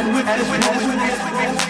and with this moment.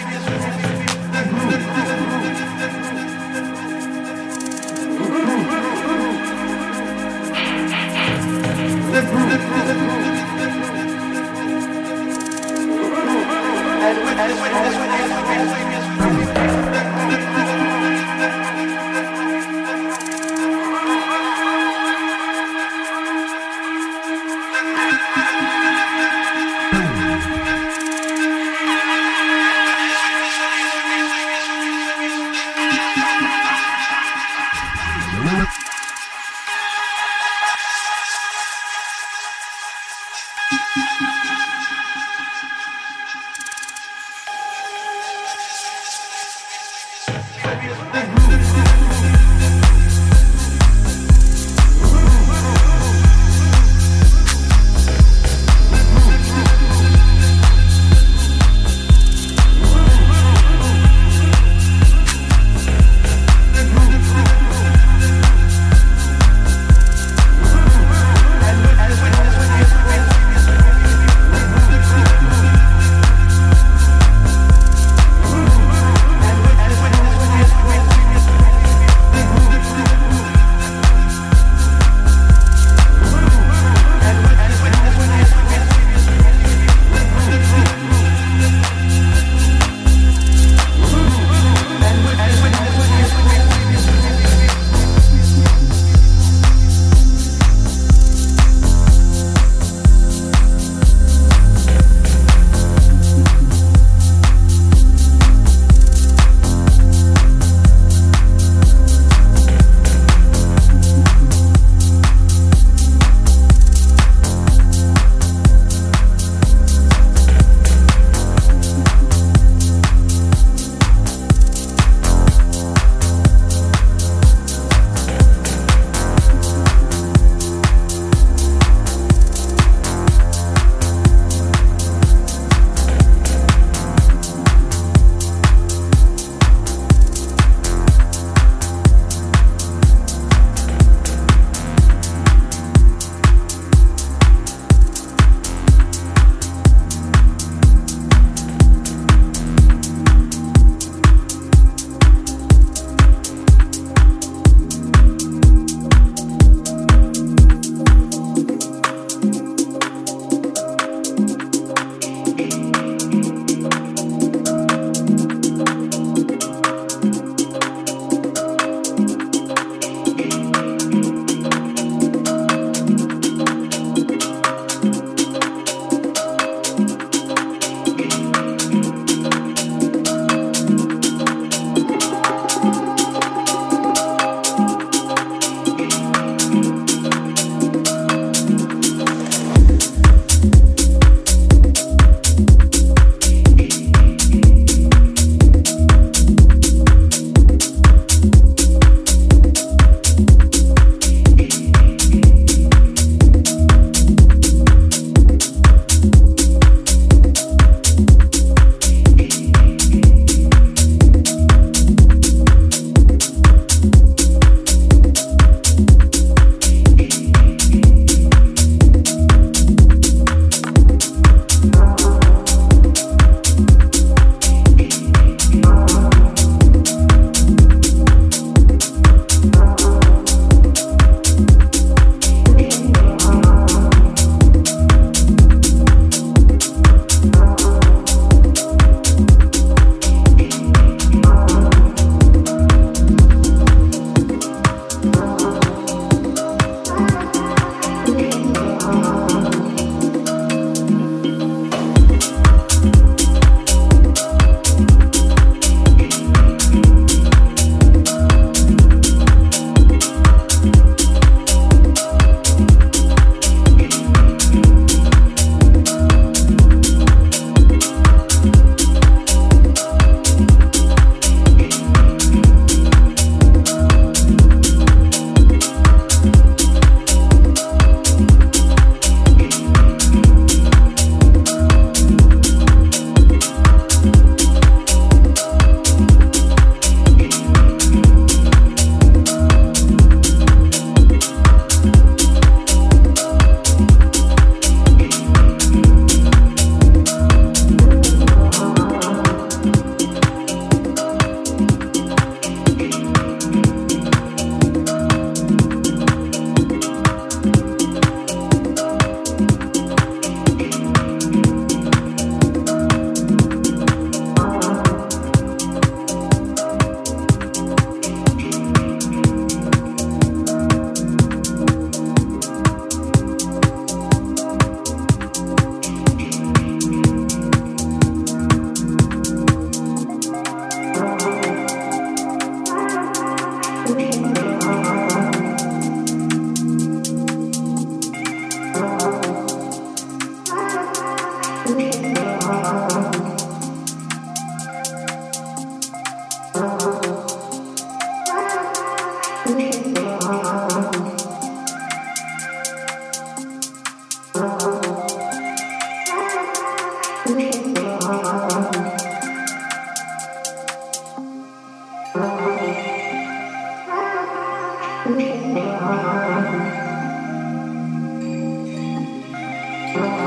Thank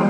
you.